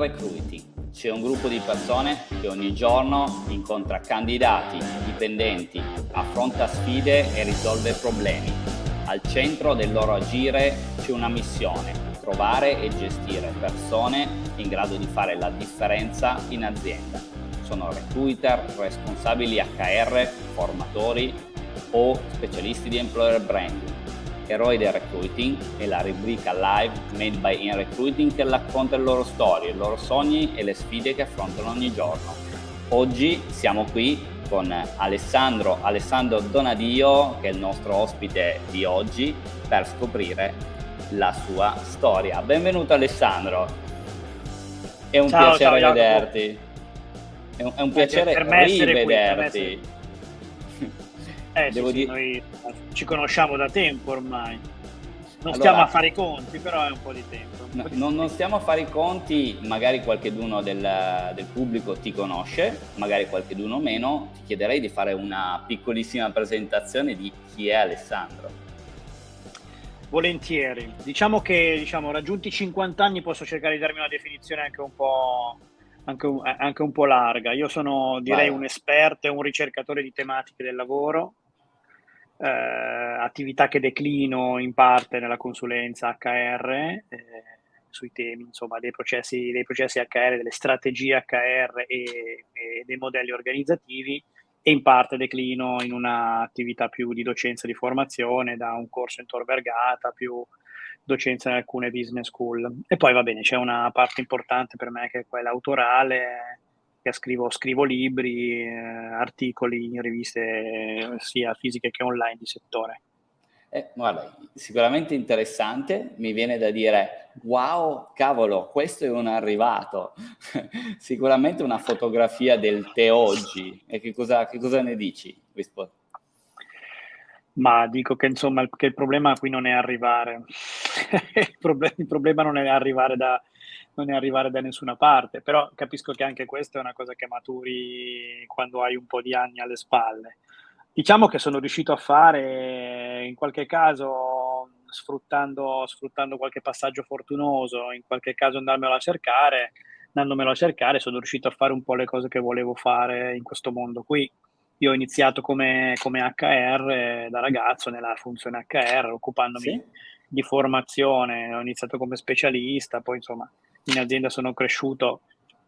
Recruiting. C'è un gruppo di persone che ogni giorno incontra candidati, dipendenti, affronta sfide e risolve problemi. Al centro del loro agire c'è una missione, trovare e gestire persone in grado di fare la differenza in azienda. Sono recruiter, responsabili HR, formatori o specialisti di employer branding. Eroi del Recruiting è la rubrica live made by In Recruiting che racconta le loro storie, i loro sogni e le sfide che affrontano ogni giorno. Oggi siamo qui con Alessandro, Alessandro Donadio, che è il nostro ospite di oggi, per scoprire la sua storia. Benvenuto Alessandro, è un Ciao, piacere ciao, vederti. È un, è un piacere per me essere qui, per me rivederti. essere Eh, Devo sì, dire- noi ci conosciamo da tempo ormai. Non Allora- stiamo a fare i conti, però è un po' di tempo. No, po' di non, non stiamo a fare i conti, magari qualcheduno del, del pubblico ti conosce, magari qualcheduno meno. Ti chiederei di fare una piccolissima presentazione di chi è Alessandro. Volentieri. Diciamo che diciamo, raggiunti i 50 anni posso cercare di darmi una definizione anche un po', anche un, eh, anche un po' larga. Io sono direi Vai. un esperto e un ricercatore di tematiche del lavoro, eh, attività che declino in parte nella consulenza HR, eh, sui temi insomma, dei, processi, dei processi HR, delle strategie HR e, e dei modelli organizzativi e in parte declino in un'attività più di docenza di formazione, da un corso in Tor Vergata, più docenza in alcune business school. E poi va bene, c'è una parte importante per me che è quella autorale, che scrivo, scrivo libri, eh, articoli in riviste sia fisiche che online di settore. Eh, guarda, sicuramente interessante, mi viene da dire, wow, cavolo, questo è un arrivato. sicuramente una fotografia del te oggi. E che cosa, che cosa ne dici? Rispo- Ma dico che insomma che il problema qui non è arrivare, il, proble- il problema non è arrivare da, non è arrivare da nessuna parte, però capisco che anche questa è una cosa che maturi quando hai un po' di anni alle spalle. Diciamo che sono riuscito a fare in qualche caso sfruttando, sfruttando qualche passaggio fortunoso, in qualche caso andarmelo a cercare, andandomelo a cercare, sono riuscito a fare un po' le cose che volevo fare in questo mondo qui. Io ho iniziato come, come HR eh, da ragazzo nella funzione HR, occupandomi Sì? di formazione, ho iniziato come specialista, poi insomma in azienda sono cresciuto,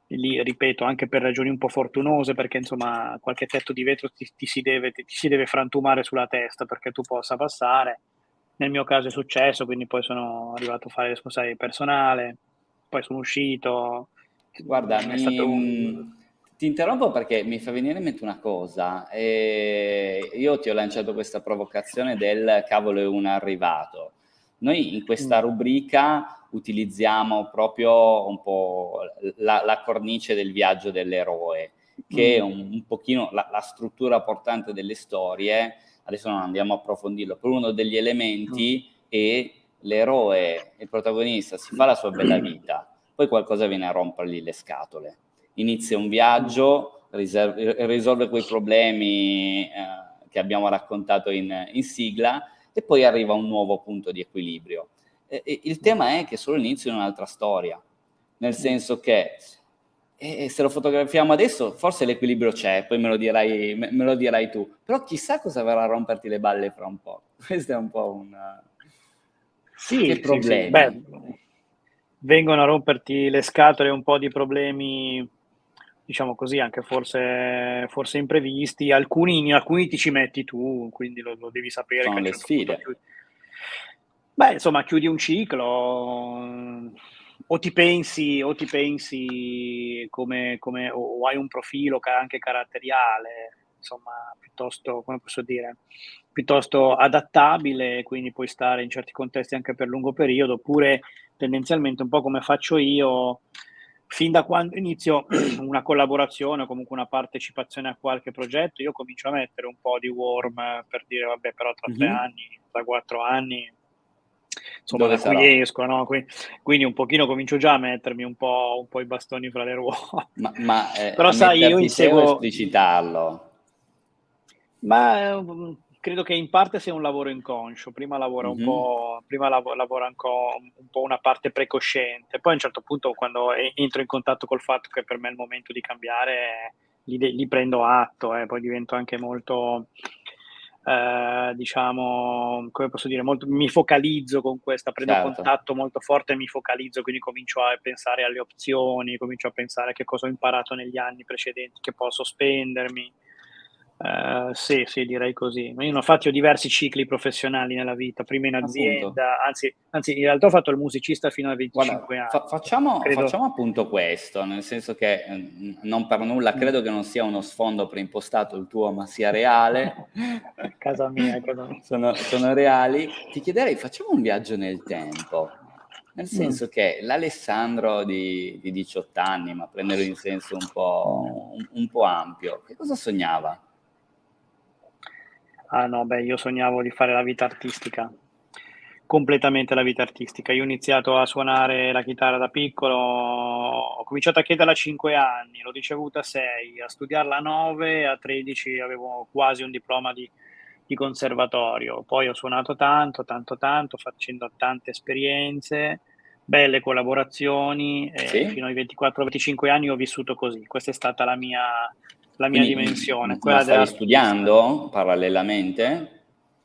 lì ripeto anche per ragioni un po' fortunose, perché insomma qualche tetto di vetro ti, ti si, deve, ti, si deve frantumare sulla testa perché tu possa passare. Nel mio caso è successo, quindi poi sono arrivato a fare responsabile personale, poi sono uscito. Guarda, è mi- stato un... ti interrompo perché mi fa venire in mente una cosa. Eh, io ti ho lanciato questa provocazione del cavolo è un arrivato. Noi in questa Mm. rubrica utilizziamo proprio un po' la, la cornice del viaggio dell'eroe, che è Mm. un, un pochino la, la struttura portante delle storie. Adesso non andiamo a approfondirlo, però uno degli elementi è l'eroe, il protagonista, si fa la sua bella vita, poi qualcosa viene a rompergli le scatole. Inizia un viaggio, riser- risolve quei problemi eh, che abbiamo raccontato in, in sigla e poi arriva un nuovo punto di equilibrio. E- e il tema è che solo l'inizio è un'altra storia, nel senso che eh, se lo fotografiamo adesso forse l'equilibrio c'è, poi me lo, dirai, me, me lo dirai tu, però chissà cosa verrà a romperti le balle fra un po'. Questo è un po' un... Sì, Che sì, problemi? sì. Beh, vengono a romperti le scatole un po' di problemi, diciamo così, anche forse, forse imprevisti. Alcuni, alcuni ti ci metti tu, quindi lo, lo devi sapere. Sono le certo sfide. chiudi- Beh, insomma, chiudi un ciclo, o ti pensi, o ti pensi come, come- o hai un profilo anche caratteriale, insomma, piuttosto, come posso dire, piuttosto adattabile, quindi puoi stare in certi contesti anche per lungo periodo, oppure tendenzialmente un po' come faccio io, fin da quando inizio una collaborazione o comunque una partecipazione a qualche progetto, io comincio a mettere un po' di warm per dire, vabbè, però tra tre mm-hmm. anni, tra quattro anni, insomma, Dove da cui esco, no? Quindi, quindi, un pochino comincio già a mettermi un po', un po i bastoni fra le ruote. Ma, ma eh, però sai, io inseguo... esplicitarlo. Ma eh, credo che in parte sia un lavoro inconscio, prima lavora un mm-hmm. po', prima lav- lavora un po', un po' una parte precosciente, poi a un certo punto quando entro in contatto col fatto che per me è il momento di cambiare, li, li prendo atto, eh, poi divento anche molto, eh, diciamo, come posso dire, molto, mi focalizzo con questa, prendo certo. contatto molto forte e mi focalizzo, quindi comincio a pensare alle opzioni, comincio a pensare a che cosa ho imparato negli anni precedenti, che posso spendermi Uh, sì, sì, direi così. Io ne ho fatti ho diversi cicli professionali nella vita, prima in azienda, anzi, anzi, in realtà ho fatto il musicista fino a 25 Guarda, anni. Fa- facciamo, facciamo, appunto questo, nel senso che eh, non per nulla mm. credo che non sia uno sfondo preimpostato il tuo, ma sia reale. casa mia, casa mia. Sono, sono, reali. Ti chiederei, facciamo un viaggio nel tempo. Nel mm. senso mm. che l'Alessandro di, di, 18 anni, ma prenderlo in senso un po', un, un po' ampio, che cosa sognava? Ah no, beh, io sognavo di fare la vita artistica, completamente la vita artistica. Io ho iniziato a suonare la chitarra da piccolo, ho cominciato a chiederla a 5 anni, l'ho ricevuta a 6, a studiarla a 9, a 13 avevo quasi un diploma di, di conservatorio. Poi ho suonato tanto, tanto, tanto, facendo tante esperienze, belle collaborazioni sì. fino ai 24-25 anni ho vissuto così. Questa è stata la mia la mia Quindi, dimensione. Quella ma stai studiando parallelamente?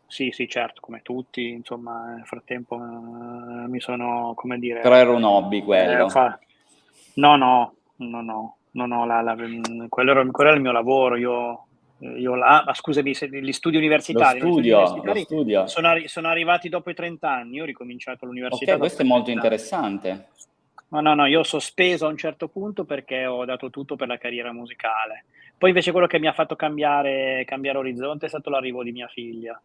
Sì, sì, certo, come tutti, insomma, nel frattempo uh, mi sono, come dire... Però era un hobby quello? Eh, fa... No, no, no, no, no, no la, la, quello, era, quello, era, il mio lavoro, io... io la, ah, scusami, gli studi universitari, lo studio, universitari lo studio. Sono, sono, arrivati dopo i 30 anni, io ho ricominciato l'università. Ok, questo è molto interessante. No, no, no, io ho sospeso a un certo punto perché ho dato tutto per la carriera musicale. Poi invece quello che mi ha fatto cambiare, cambiare orizzonte è stato l'arrivo di mia figlia,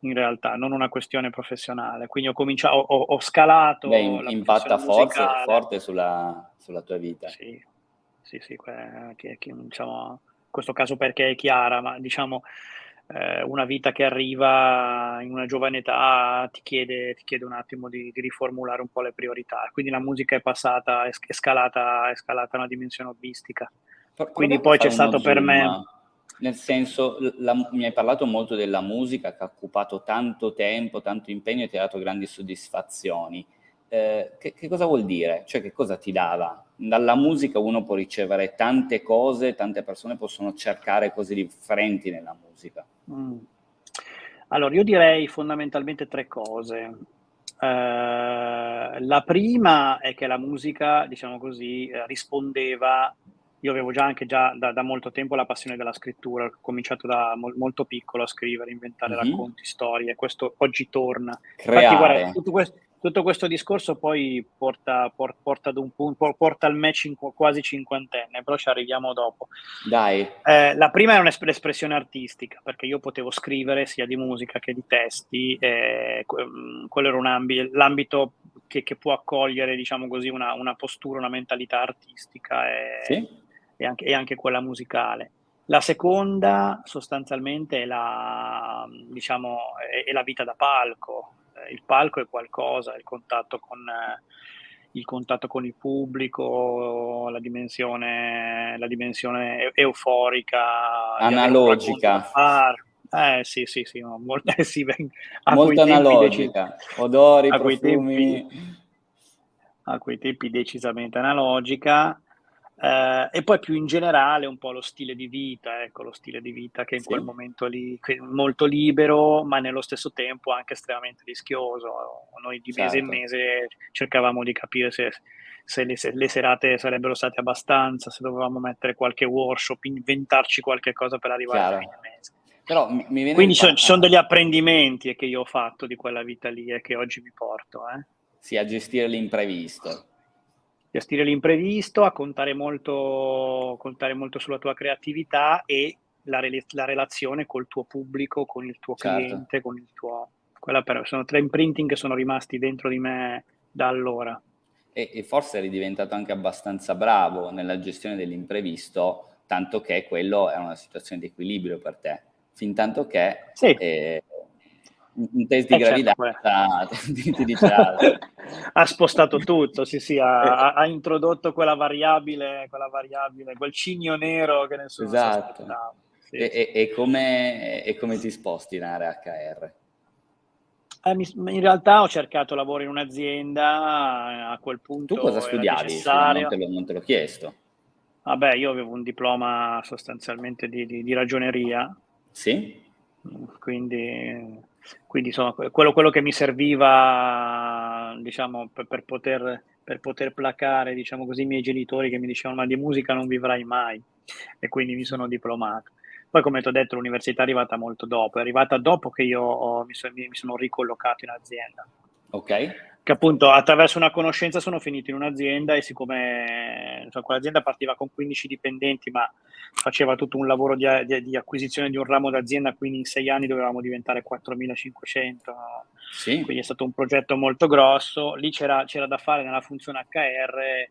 in realtà, non una questione professionale. Quindi ho cominciato, ho, ho scalato. Beh, impatta forte, forte sulla, sulla, tua vita. Sì, sì, sì, che, che, diciamo, in questo caso perché è chiara, ma diciamo eh, una vita che arriva in una giovane età ti chiede, ti chiede un attimo di, di, riformulare un po' le priorità. Quindi la musica è passata, è, è scalata, è scalata a una dimensione hobbistica. Quindi poi c'è stato per me... Nel senso, la, mi hai parlato molto della musica che ha occupato tanto tempo, tanto impegno e ti ha dato grandi soddisfazioni. Eh, che, che, cosa vuol dire? Cioè, che cosa ti dava? Dalla musica uno può ricevere tante cose, tante persone possono cercare cose differenti nella musica. Mm. Allora, io direi fondamentalmente tre cose. Uh, la prima è che la musica, diciamo così, rispondeva io avevo già anche già da, da, molto tempo la passione della scrittura, ho cominciato da mo- molto piccolo a scrivere, inventare mm-hmm. racconti, storie, questo oggi torna. Creare. Infatti, guarda, tutto questo, tutto questo discorso poi porta, porta, porta, ad un punto, porta al match in quasi cinquantenne, però ci arriviamo dopo. Dai. Eh, la prima è un'espressione artistica, perché io potevo scrivere sia di musica che di testi, eh, quello era un ambi- l'ambito che, che, può accogliere, diciamo così, una, una postura, una mentalità artistica. E, sì? E anche, e anche quella musicale. La seconda sostanzialmente è la, diciamo, è, è la vita da palco. Eh, il palco è qualcosa, il contatto con, eh, il, contatto con il pubblico, la dimensione, la dimensione euforica. Analogica. Eh sì, sì, sì, no, molto, eh, sì, molto analogica. Decis- Odori, a profumi. Tempi, a quei tempi decisamente analogica. Eh, e poi più in generale un po' lo stile di vita, ecco, lo stile di vita che in sì. quel momento lì molto libero, ma nello stesso tempo anche estremamente rischioso. Noi di mese in certo. mese cercavamo di capire se, se, le, se, le, serate sarebbero state abbastanza, se dovevamo mettere qualche workshop, inventarci qualche cosa per arrivare Chiaro. a fine mese. Mi Quindi ci sono degli apprendimenti che io ho fatto di quella vita lì e che oggi mi porto. Eh. Sì, a gestire l'imprevisto gestire l'imprevisto, a contare molto, contare molto sulla tua creatività e la, re- la, relazione col tuo pubblico, con il tuo certo. cliente, con il tuo... Per, sono tre imprinting che sono rimasti dentro di me da allora. e, e forse eri diventato anche abbastanza bravo nella gestione dell'imprevisto, tanto che quello è una situazione di equilibrio per te, fin tanto che sì. eh, un test di eh certo, gravidanza certo, ti, ti dice altro. ha spostato tutto, sì, sì, ha, ha, introdotto quella variabile, quella variabile, quel cigno nero che nessuno esatto. Sì, e, e, e, come, e come ti sposti in area HR? Eh, in realtà ho cercato lavoro in un'azienda, a quel punto. Tu cosa studiavi? Non te, lo, non te l'ho chiesto. Vabbè, io avevo un diploma sostanzialmente di, di, di ragioneria. Sì. Quindi, quindi insomma, quello, quello, che mi serviva, diciamo, per, per, poter, per poter placare, diciamo così, i miei genitori che mi dicevano ma di musica non vivrai mai. E quindi mi sono diplomato. Poi, come ti ho detto, l'università è arrivata molto dopo, è arrivata dopo che io ho, mi, so, mi, sono ricollocato in azienda. Ok. Che appunto attraverso una conoscenza sono finito in un'azienda e siccome insomma, quell'azienda partiva con 15 dipendenti, ma faceva tutto un lavoro di, di, di acquisizione di un ramo d'azienda, quindi in sei anni dovevamo diventare 4.500. Sì. Quindi è stato un progetto molto grosso. Lì c'era, c'era da fare nella funzione HR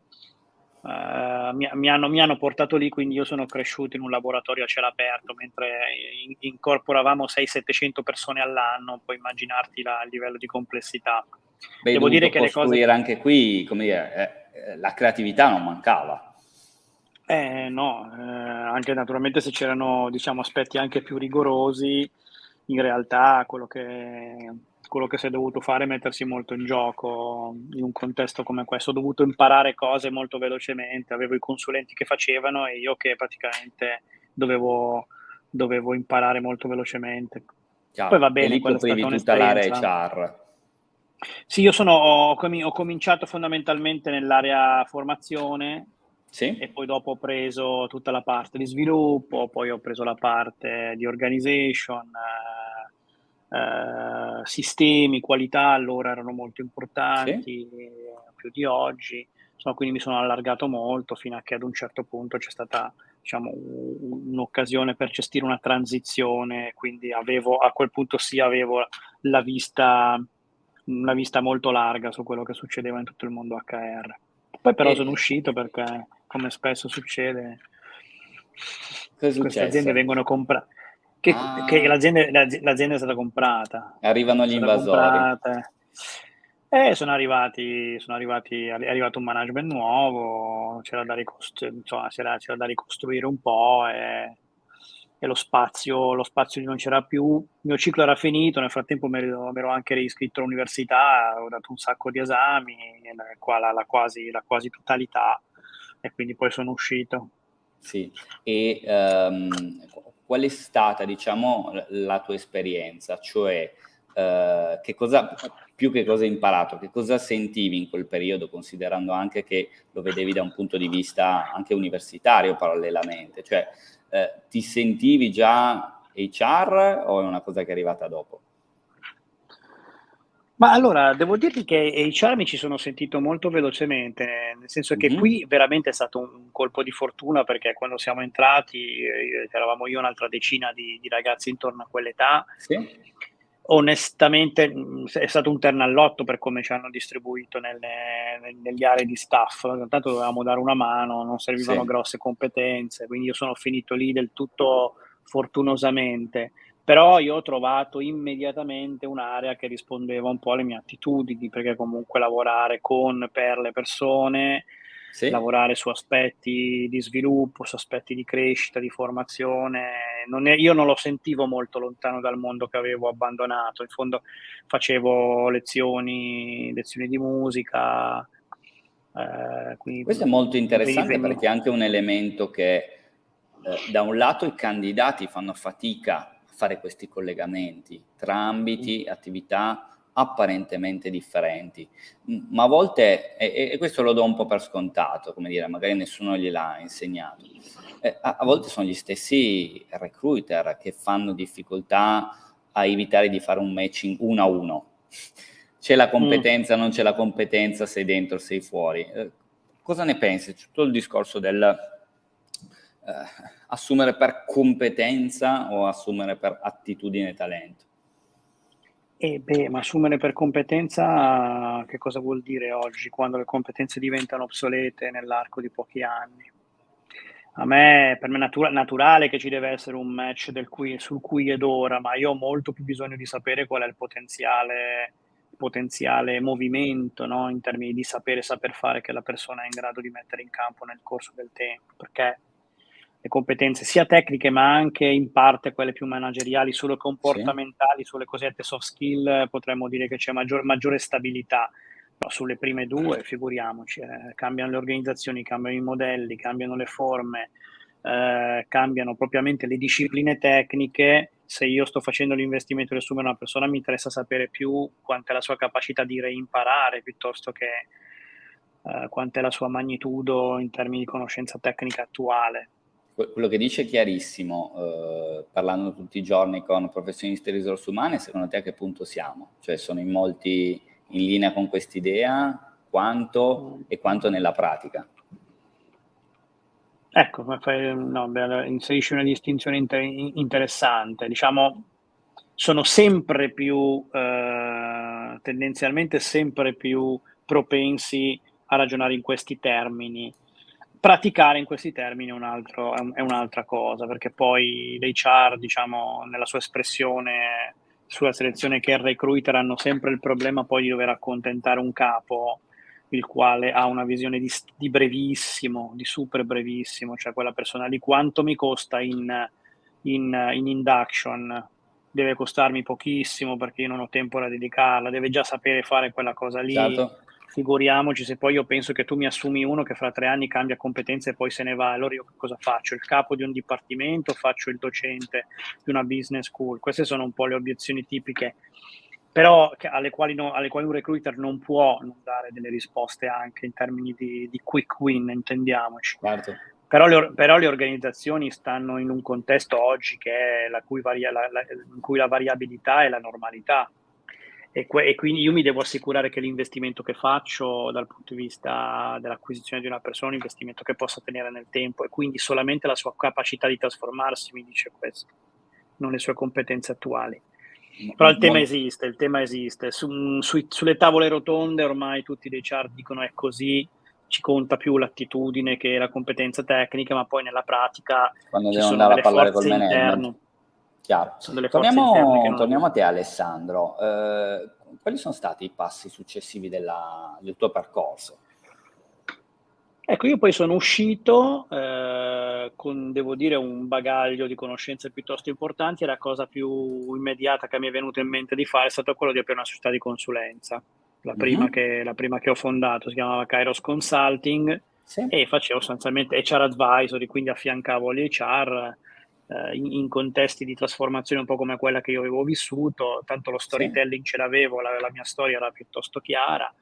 Uh, mi, mi, hanno, mi, hanno, portato lì, quindi io sono cresciuto in un laboratorio a cielo aperto, mentre in, incorporavamo 600-700 persone all'anno, puoi immaginarti la, il livello di complessità. Beh, Devo dire che le cose... anche qui, come dire, eh, eh, la creatività non mancava. Eh, no, eh, anche naturalmente se c'erano diciamo, aspetti anche più rigorosi, in realtà quello che quello che si è dovuto fare è mettersi molto in gioco in un contesto come questo. Ho dovuto imparare cose molto velocemente, avevo i consulenti che facevano e io che praticamente dovevo, dovevo imparare molto velocemente. Chiaro. Poi va bene, quella è stata tutta l'area HR. Sì, io sono, ho, ho, cominciato fondamentalmente nell'area formazione sì. e poi dopo ho preso tutta la parte di sviluppo, poi ho preso la parte di organization, eh, eh, sistemi, qualità allora erano molto importanti, sì. più di oggi. Insomma, quindi mi sono allargato molto fino a che ad un certo punto c'è stata diciamo, un'occasione per gestire una transizione, quindi avevo, a quel punto sì avevo la vista, una vista molto larga su quello che succedeva in tutto il mondo HR. Poi però e... sono uscito perché, come spesso succede, queste aziende vengono comprate che, ah. che l'azienda, l'azienda, è stata comprata. Arrivano gli invasori. Eh, sono arrivati, sono arrivati, è arrivato un management nuovo, c'era da, ricostru- insomma, c'era, c'era da ricostruire un po' e, e lo, spazio, lo spazio non c'era più. Il mio ciclo era finito, nel frattempo mi ero, anche riscritto all'università, ho dato un sacco di esami, qua la, la, quasi, la quasi totalità, e quindi poi sono uscito. Sì, e um, qual è stata, diciamo, la tua esperienza? Cioè, eh, che cosa, più che cosa hai imparato, che cosa sentivi in quel periodo, considerando anche che lo vedevi da un punto di vista anche universitario parallelamente? Cioè, eh, ti sentivi già HR o è una cosa che è arrivata dopo? Ma allora, devo dirti che HR mi ci sono sentito molto velocemente, nel senso che mm-hmm. qui veramente è stato un colpo di fortuna perché quando siamo entrati, eh, eravamo io e un'altra decina di, di, ragazzi intorno a quell'età, sì. Onestamente è stato un terno all'otto per come ci hanno distribuito nelle, negli aree di staff, tanto dovevamo dare una mano, non servivano sì. grosse competenze, quindi io sono finito lì del tutto fortunosamente però io ho trovato immediatamente un'area che rispondeva un po' alle mie attitudini, perché comunque lavorare con, per le persone, sì. lavorare su aspetti di sviluppo, su aspetti di crescita, di formazione, non è, io non lo sentivo molto lontano dal mondo che avevo abbandonato, in fondo facevo lezioni, lezioni di musica. Eh, Questo è molto interessante perché è anche un elemento che eh, da un lato i candidati fanno fatica fare questi collegamenti tra ambiti, attività apparentemente differenti, ma a volte, e, e, questo lo do un po' per scontato, come dire, magari nessuno gliel'ha insegnato, eh, a, a, volte sono gli stessi recruiter che fanno difficoltà a evitare di fare un matching uno a uno. C'è la competenza, mm. non c'è la competenza, sei dentro, sei fuori. Eh, cosa ne pensi? C'è tutto il discorso del eh, assumere per competenza o assumere per attitudine e talento? Eh beh, ma assumere per competenza che cosa vuol dire oggi, quando le competenze diventano obsolete nell'arco di pochi anni? A me, per me è natura- naturale che ci deve essere un match qui, sul qui ed ora, ma io ho molto più bisogno di sapere qual è il potenziale, potenziale movimento, no? in termini di sapere saper fare che la persona è in grado di mettere in campo nel corso del tempo, perché le competenze sia tecniche ma anche in parte quelle più manageriali, solo comportamentali, sì. sulle cosiddette soft skill, potremmo dire che c'è maggior, maggiore stabilità. No, sulle prime due, figuriamoci, eh, cambiano le organizzazioni, cambiano i modelli, cambiano le forme, eh, cambiano propriamente le discipline tecniche. Se io sto facendo l'investimento di assumere una persona, mi interessa sapere più quanta è la sua capacità di reimparare piuttosto che eh, quanta è la sua magnitudo in termini di conoscenza tecnica attuale quello che dice è chiarissimo, eh, parlando tutti i giorni con professionisti di risorse umane, secondo te a che punto siamo? Cioè sono in molti in linea con quest'idea, quanto e quanto nella pratica? Ecco, no, inserisci una distinzione inter- interessante. Diciamo, sono sempre più, eh, tendenzialmente sempre più propensi a ragionare in questi termini praticare in questi termini è, un altro, è un'altra cosa, perché poi l'HR, diciamo, nella sua espressione sulla selezione che il recruiter hanno sempre il problema poi di dover accontentare un capo il quale ha una visione di, di brevissimo, di super brevissimo, cioè quella persona di quanto mi costa in, in, in induction, deve costarmi pochissimo perché io non ho tempo da dedicarla, deve già sapere fare quella cosa lì. Certo figuriamoci se poi io penso che tu mi assumi uno che fra tre anni cambia competenze e poi se ne va, allora io cosa faccio? Il capo di un dipartimento, faccio il docente di una business school? Queste sono un po' le obiezioni tipiche, però alle quali, no, alle quali un recruiter non può non dare delle risposte anche in termini di, di quick win, intendiamoci. Certo. Però le, però le, organizzazioni stanno in un contesto oggi che è la cui varia, la, la, in cui la variabilità è la normalità e, que- e, quindi io mi devo assicurare che l'investimento che faccio dal punto di vista dell'acquisizione di una persona è un investimento che possa tenere nel tempo e quindi solamente la sua capacità di trasformarsi mi dice questo, non le sue competenze attuali. Però il tema esiste, il tema esiste. Su, su, sulle tavole rotonde ormai tutti dei chart dicono è così, ci conta più l'attitudine che la competenza tecnica, ma poi nella pratica Quando ci sono delle forze interne. Chiaro. Torniamo, torniamo, a te Alessandro. Eh, quali sono stati i passi successivi della, del tuo percorso? Ecco, io poi sono uscito eh, con, devo dire, un bagaglio di conoscenze piuttosto importanti e la cosa più immediata che mi è venuta in mente di fare è stato quello di aprire una società di consulenza. La prima, mm-hmm. che, la prima che ho fondato si chiamava Kairos Consulting sì. e facevo sostanzialmente HR advisory, quindi affiancavo gli HR eh, in, in, contesti di trasformazione un po' come quella che io avevo vissuto, tanto lo storytelling sì. ce l'avevo, la, la, mia storia era piuttosto chiara,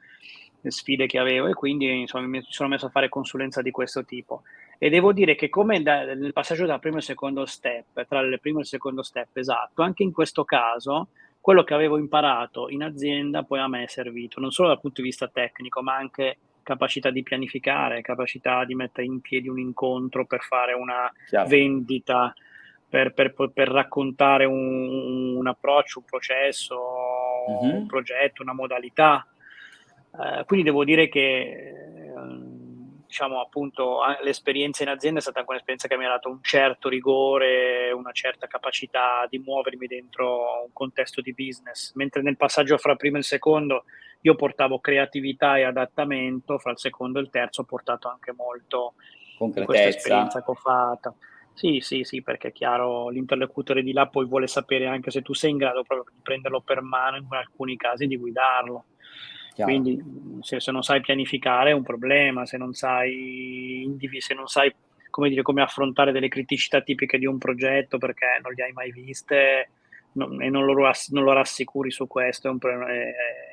le sfide che avevo e quindi insomma, mi sono messo a fare consulenza di questo tipo. E devo dire che come da, nel passaggio dal primo e secondo step, tra il primo e il secondo step, esatto, anche in questo caso quello che avevo imparato in azienda poi a me è servito, non solo dal punto di vista tecnico, ma anche capacità di pianificare, capacità di mettere in piedi un incontro per fare una Chiaro. vendita, per, per, per raccontare un, un, approccio, un processo, mm-hmm. un progetto, una modalità. Eh, quindi devo dire che diciamo appunto l'esperienza in azienda è stata anche un'esperienza che mi ha dato un certo rigore, una certa capacità di muovermi dentro un contesto di business, mentre nel passaggio fra primo e secondo io portavo creatività e adattamento, fra il secondo e il terzo ho portato anche molto questa esperienza che ho fatto. Sì, sì, sì, perché è chiaro, l'interlocutore di là poi vuole sapere anche se tu sei in grado proprio di prenderlo per mano, in alcuni casi di guidarlo. Chiaro. Quindi se, se, non sai pianificare è un problema, se non sai, se non sai come, dire, come affrontare delle criticità tipiche di un progetto perché non le hai mai viste non, e non lo, non lo, rassicuri su questo, è un, è, è, questo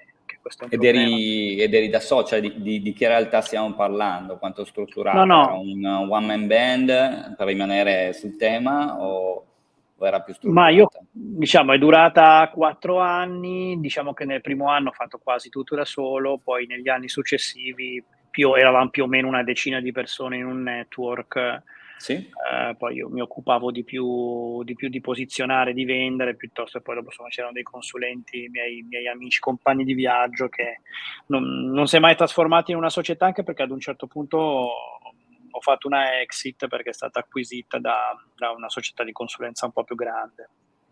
ed, eri, ed, eri, da socia di, di, di, che realtà stiamo parlando? Quanto strutturato? No, no. Un one man band per rimanere sul tema o, o era più strutturata? Ma io, diciamo, è durata quattro anni. Diciamo che nel primo anno ho fatto quasi tutto da solo, poi negli anni successivi più, eravamo più o meno una decina di persone in un network Sì. Eh, poi io mi occupavo di più, di più di posizionare, di vendere, piuttosto poi dopo insomma, c'erano dei consulenti, miei, miei amici, compagni di viaggio che non, non si è mai trasformati in una società anche perché ad un certo punto ho fatto una exit perché è stata acquisita da, da una società di consulenza un po' più grande.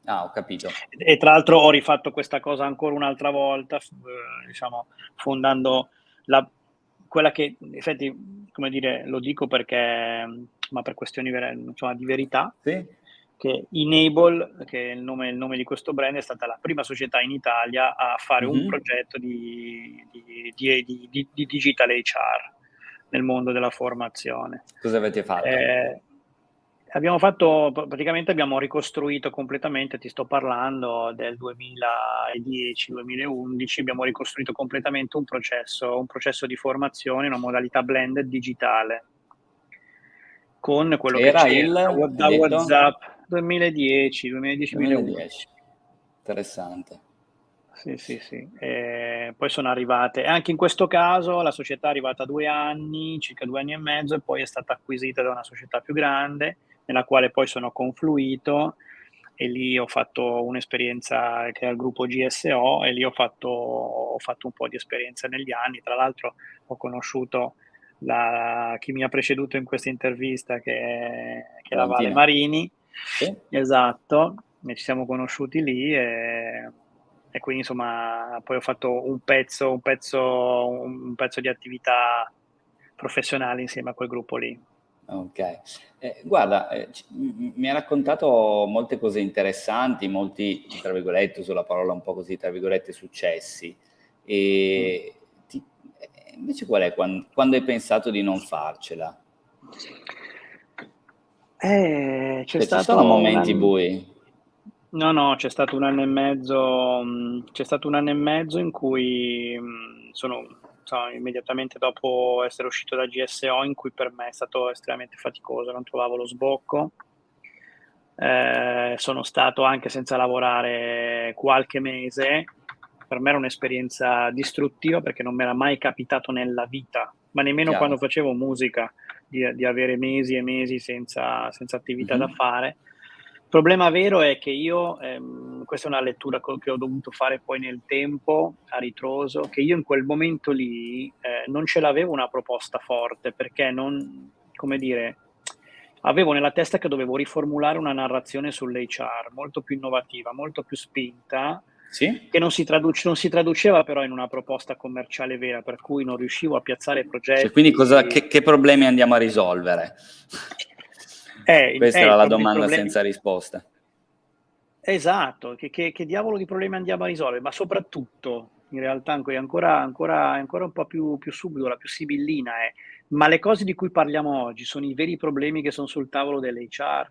Ah, ho capito. E tra l'altro ho rifatto questa cosa ancora un'altra volta, eh, diciamo, fondando la, quella che, in effetti, come dire, lo dico perché, ma per questioni insomma, di verità, sì. che Enable, che è il nome, il nome, di questo brand, è stata la prima società in Italia a fare mm-hmm. un mhm. progetto di, di, di, di, digital HR nel mondo della formazione. Cosa avete fatto? Eh, Abbiamo fatto, praticamente abbiamo ricostruito completamente, ti sto parlando del 2010-2011, abbiamo ricostruito completamente un processo, un processo di formazione, una modalità blended digitale, con quello Era che c'era il, da WhatsApp 2010, 2010-2011. Interessante. Sì, sì, sì. E poi sono arrivate, anche in questo caso la società è arrivata a due anni, circa due anni e mezzo, e poi è stata acquisita da una società più grande nella quale poi sono confluito e lì ho fatto un'esperienza che è il gruppo GSO e lì ho fatto, ho fatto un po' di esperienza negli anni. Tra l'altro ho conosciuto la, chi mi ha preceduto in questa intervista che è, che è la Vale Marini. Sì. Esatto, e ci siamo conosciuti lì e, e, quindi insomma poi ho fatto un pezzo, un pezzo, un pezzo di attività professionale insieme a quel gruppo lì. Ok, eh, guarda, eh, c- mi ha raccontato molte cose interessanti, molti, tra virgolette, uso la parola un po' così, tra virgolette, successi. E eh, invece qual è quando, quando, hai pensato di non farcela? Eh, c'è cioè, stato ci sono momenti un... bui. No, no, c'è stato un anno e mezzo, mm, c'è stato un anno e mezzo in cui mm, sono insomma, immediatamente dopo essere uscito da GSO, in cui per me è stato estremamente faticoso, non trovavo lo sbocco. Eh, sono stato anche senza lavorare qualche mese. Per me era un'esperienza distruttiva perché non mi era mai capitato nella vita, ma nemmeno Chiaro. quando facevo musica, di, di, avere mesi e mesi senza, senza attività mm-hmm. da fare. Il problema vero è che io, ehm, questa è una lettura che ho dovuto fare poi nel tempo, a ritroso, che io in quel momento lì eh, non ce l'avevo una proposta forte, perché non, come dire, avevo nella testa che dovevo riformulare una narrazione sull'HR molto più innovativa, molto più spinta, sì? che non si, traduce, non si, traduceva però in una proposta commerciale vera, per cui non riuscivo a piazzare progetti. Cioè, quindi cosa, che, che problemi andiamo a risolvere? Eh, Questa eh, era la domanda problemi... senza risposta. Esatto, che, che, che, diavolo di problemi andiamo a risolvere, ma soprattutto, in realtà ancora, ancora, ancora un po' più, più subdola, più sibillina è, ma le cose di cui parliamo oggi sono i veri problemi che sono sul tavolo dell'HR.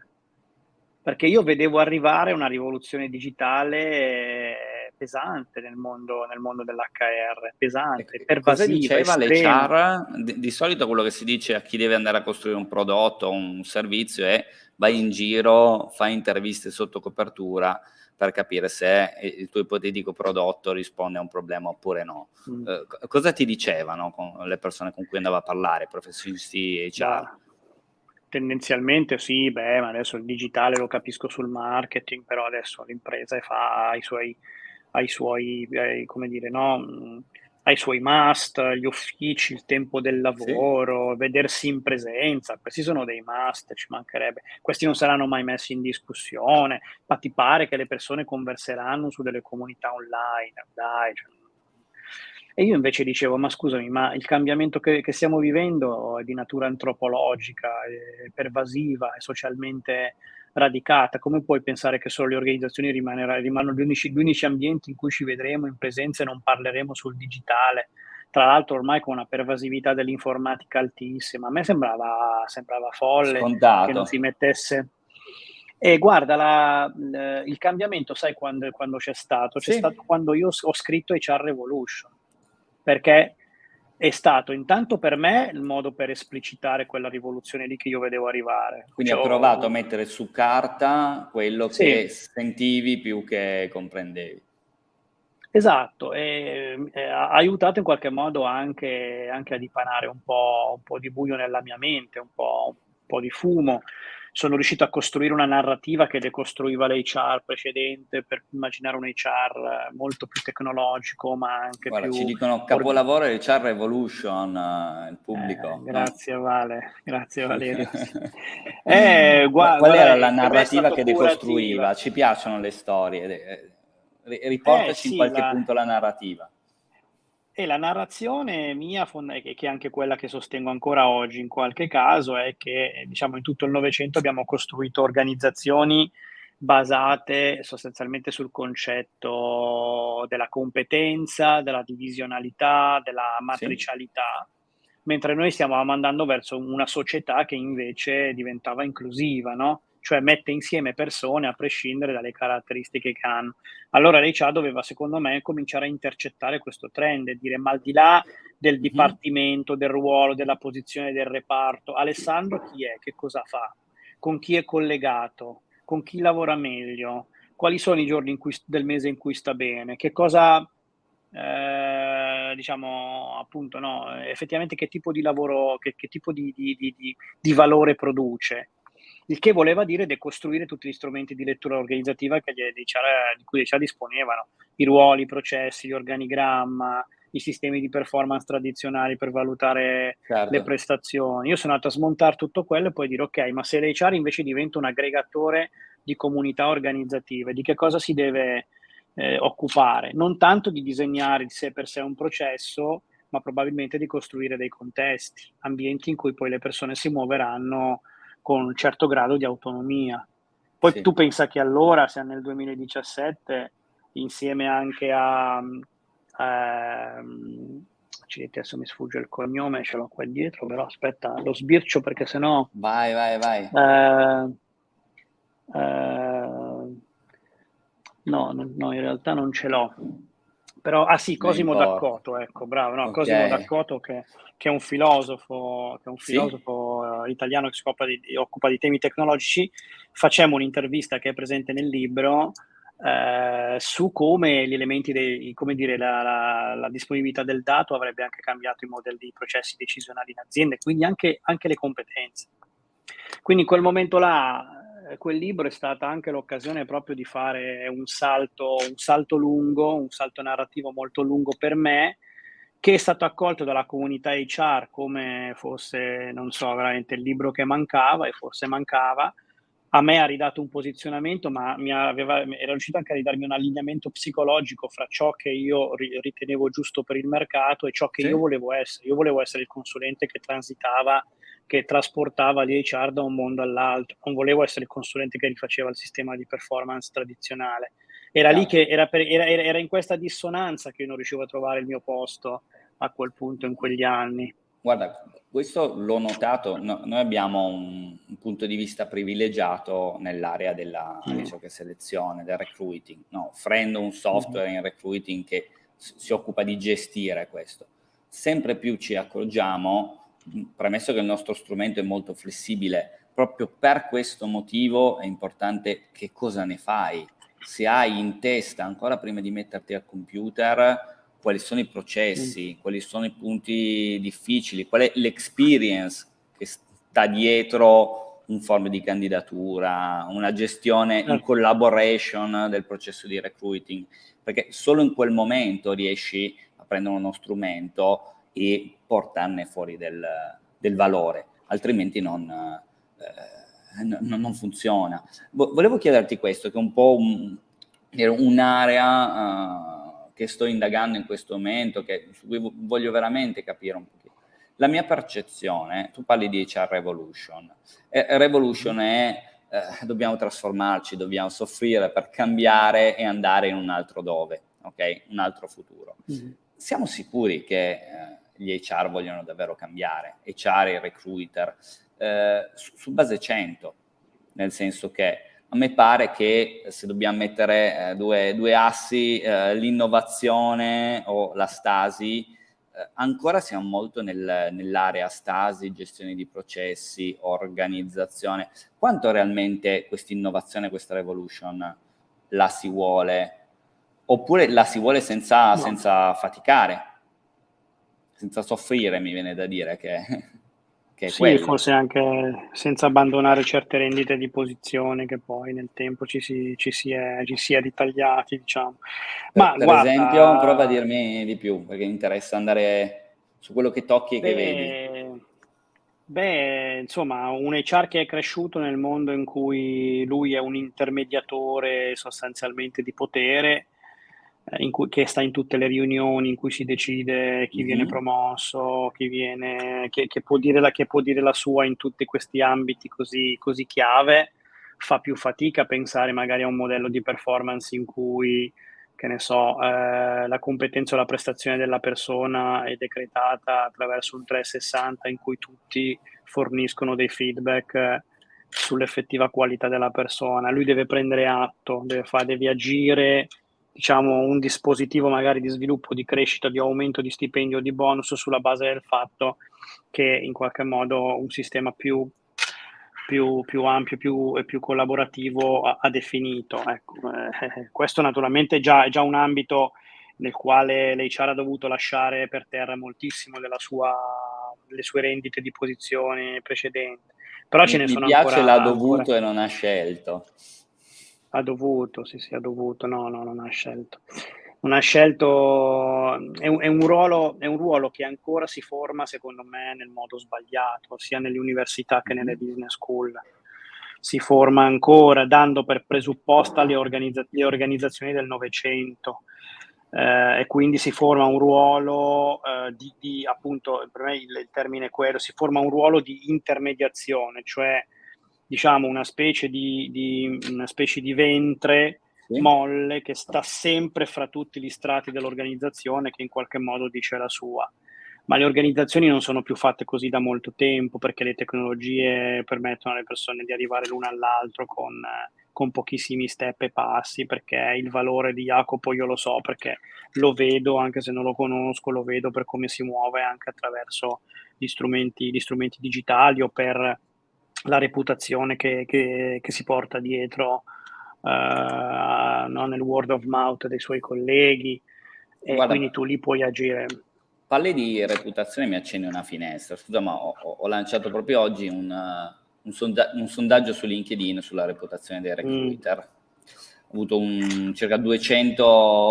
Perché io vedevo arrivare una rivoluzione digitale pesante nel mondo, nel mondo dell'HR, pesante, pervasiva. Cosa diceva l'HR? Di, di solito quello che si dice a chi deve andare a costruire un prodotto o un servizio è vai in giro, fai interviste sotto copertura per capire se il tuo ipotetico prodotto risponde a un problema oppure no. Mm. Eh, cosa ti dicevano le persone con cui andava a parlare, professionisti HR? Da, tendenzialmente sì, beh, ma adesso il digitale lo capisco sul marketing, però adesso l'impresa fa i suoi ai suoi, ai, come dire, no? ai suoi must, gli uffici, il tempo del lavoro, sì. vedersi in presenza, questi sono dei must, ci mancherebbe. Questi non saranno mai messi in discussione, ma ti pare che le persone converseranno su delle comunità online, dai. Cioè. E io invece dicevo, ma scusami, ma il cambiamento che, che stiamo vivendo è di natura antropologica, è pervasiva, è socialmente radicata, come puoi pensare che solo le organizzazioni rimangono gli unici, gli unici ambienti in cui ci vedremo in presenza e non parleremo sul digitale? Tra l'altro ormai con una pervasività dell'informatica altissima, a me sembrava, sembrava folle Scontato. che non si mettesse... E guarda, la, la, il cambiamento, sai quando, quando c'è stato? C'è sì. stato quando io ho scritto HR Revolution, perché è stato intanto per me il modo per esplicitare quella rivoluzione lì che io vedevo arrivare. Quindi cioè, ho provato a mettere su carta quello sì. che sentivi più che comprendevi. Esatto, e, e, ha aiutato in qualche modo anche, anche a dipanare un po', un po', di buio nella mia mente, un po', po' di fumo, sono riuscito a costruire una narrativa che decostruiva l'HR precedente per immaginare un HR molto più tecnologico, ma anche Guarda, più... ci dicono capolavoro HR Revolution, uh, il pubblico. Eh, grazie no? Vale, grazie Valerio. eh, guarda, Qual era la narrativa che decostruiva? Ci piacciono le storie, riportaci eh, sì, in qualche la... punto la narrativa. E la narrazione mia, che è anche quella che sostengo ancora oggi in qualche caso, è che diciamo, in tutto il Novecento abbiamo costruito organizzazioni basate sostanzialmente sul concetto della competenza, della divisionalità, della matricialità, sì. mentre noi stiamo andando verso una società che invece diventava inclusiva, no? Cioè mette insieme persone a prescindere dalle caratteristiche che hanno. Allora l'HR doveva, secondo me, cominciare a intercettare questo trend e dire, ma al di là del mhm. dipartimento, del ruolo, della posizione del reparto, Alessandro chi è? Che cosa fa? Con chi è collegato? Con chi lavora meglio? Quali sono i giorni cui, del mese in cui sta bene? Che cosa, eh, diciamo, appunto, no, effettivamente che tipo di lavoro, che, che tipo di, di, di, di valore produce? Il che voleva dire decostruire tutti gli strumenti di lettura organizzativa che gli, di cui già disponevano, i ruoli, i processi, gli organigramma, i sistemi di performance tradizionali per valutare certo. le prestazioni. Io sono andato a smontare tutto quello e poi dire ok, ma se l'HR invece diventa un aggregatore di comunità organizzative, di che cosa si deve eh, occupare? Non tanto di disegnare di sé per sé un processo, ma probabilmente di costruire dei contesti, ambienti in cui poi le persone si muoveranno con un certo grado di autonomia. Poi sì. tu pensa che allora, se nel 2017, insieme anche a... Ehm, adesso mi sfugge il cognome, ce l'ho qua dietro, però aspetta, lo sbircio perché sennò... Vai, vai, vai. Eh, eh, no, no, no, in realtà non ce l'ho. Però, ah sì, Cosimo D'Accoto, ecco, bravo, no, okay. Cosimo D'Accoto che, che, è un filosofo, che è un filosofo sì. uh, italiano che si occupa di, occupa di, temi tecnologici, facciamo un'intervista che è presente nel libro uh, su come gli elementi, dei, come dire, la, la, la, disponibilità del dato avrebbe anche cambiato i modelli di processi decisionali in aziende, quindi anche, anche le competenze. Quindi in quel momento là eh, quel libro è stata anche l'occasione proprio di fare un salto, un salto lungo, un salto narrativo molto lungo per me, che è stato accolto dalla comunità HR come fosse, non so, veramente il libro che mancava e forse mancava. A me ha ridato un posizionamento, ma mi aveva, era riuscito anche a ridarmi un allineamento psicologico fra ciò che io ritenevo giusto per il mercato e ciò che sì. io volevo essere. Io volevo essere il consulente che transitava che trasportava l'HR da un mondo all'altro, non volevo essere il consulente che rifaceva il sistema di performance tradizionale. Era lì che era, per, era, era, in questa dissonanza che io non riuscivo a trovare il mio posto a quel punto, in quegli anni. Guarda, questo l'ho notato, no, noi abbiamo un, un, punto di vista privilegiato nell'area della mm. selezione, del recruiting, no, offrendo un software mm. in recruiting che si occupa di gestire questo. Sempre più ci accorgiamo premesso che il nostro strumento è molto flessibile, proprio per questo motivo è importante che cosa ne fai. Se hai in testa, ancora prima di metterti al computer, quali sono i processi, mm. quali sono i punti difficili, qual è l'experience che sta dietro un form di candidatura, una gestione in certo. collaboration del processo di recruiting, perché solo in quel momento riesci a prendere uno strumento e portarne fuori del, del valore, altrimenti non, eh, non, non funziona. volevo chiederti questo, che è un po' un, un'area uh, che sto indagando in questo momento, che, su cui voglio veramente capire un pochino. La mia percezione, tu parli di HR Revolution, eh, Revolution è eh, dobbiamo trasformarci, dobbiamo soffrire per cambiare e andare in un altro dove, ok? Un altro futuro. Mm-hmm. Siamo sicuri che eh, gli HR vogliono davvero cambiare, HR e recruiter, eh, su, su, base 100, nel senso che a me pare che se dobbiamo mettere eh, due, due, assi, eh, l'innovazione o la stasi, eh, ancora siamo molto nel, nell'area stasi, gestione di processi, organizzazione. Quanto realmente questa innovazione, questa revolution la si vuole? Oppure la si vuole senza, no. senza faticare? Senza soffrire, mi viene da dire che... Che sì, quello. forse anche senza abbandonare certe rendite di posizione che poi nel tempo ci si, ci si, è, ci si è ritagliati, diciamo. Ma per, guarda, esempio, prova a dirmi di più, perché mi interessa andare su quello che tocchi e beh, che vedi. Beh, insomma, un HR che è cresciuto nel mondo in cui lui è un intermediatore sostanzialmente di potere, cui, che sta in tutte le riunioni in cui si decide chi mm-hmm. viene promosso, chi viene, che, che, può la, che, può dire la, sua in tutti questi ambiti così, così chiave, fa più fatica a pensare magari a un modello di performance in cui, che ne so, eh, la competenza o la prestazione della persona è decretata attraverso un 360 in cui tutti forniscono dei feedback eh, sull'effettiva qualità della persona. Lui deve prendere atto, deve, fare, deve agire diciamo, un dispositivo magari di sviluppo, di crescita, di aumento di stipendio, di bonus sulla base del fatto che in qualche modo un sistema più, più, più ampio più, e più collaborativo ha, ha definito. Ecco, eh, questo naturalmente è già, è già un ambito nel quale l'HR ha dovuto lasciare per terra moltissimo delle sue rendite di posizione precedenti. Però mi, ce ne sono ancora. Mi piace l'ha dovuto ancora... e non ha scelto. Ha dovuto, sì, sì, ha dovuto, no, no, non ha scelto. Non ha scelto, è un, è un, ruolo, è un ruolo che ancora si forma, secondo me, nel modo sbagliato, sia nelle università che nelle business school. Si forma ancora dando per presupposta le, organizza- le organizzazioni del Novecento. Eh, e quindi si forma un ruolo eh, di, di, appunto, per me il, il, termine è quello, si forma un ruolo di intermediazione, cioè diciamo una specie di, di, una specie di ventre sì. molle che sta sempre fra tutti gli strati dell'organizzazione che in qualche modo dice la sua. Ma le organizzazioni non sono più fatte così da molto tempo perché le tecnologie permettono alle persone di arrivare l'una all'altro con, con pochissimi step e passi perché il valore di Jacopo io lo so perché lo vedo anche se non lo conosco, lo vedo per come si muove anche attraverso gli strumenti, gli strumenti digitali o per la reputazione che, che, che si porta dietro uh, no, nel word of mouth dei suoi colleghi e Guarda, quindi tu lì puoi agire. Parli di reputazione, mi accendi una finestra. Scusa, ma ho, ho lanciato proprio oggi un, un, sonda- un, sondaggio su LinkedIn sulla reputazione dei recruiter. Mm. Ho avuto un, circa 200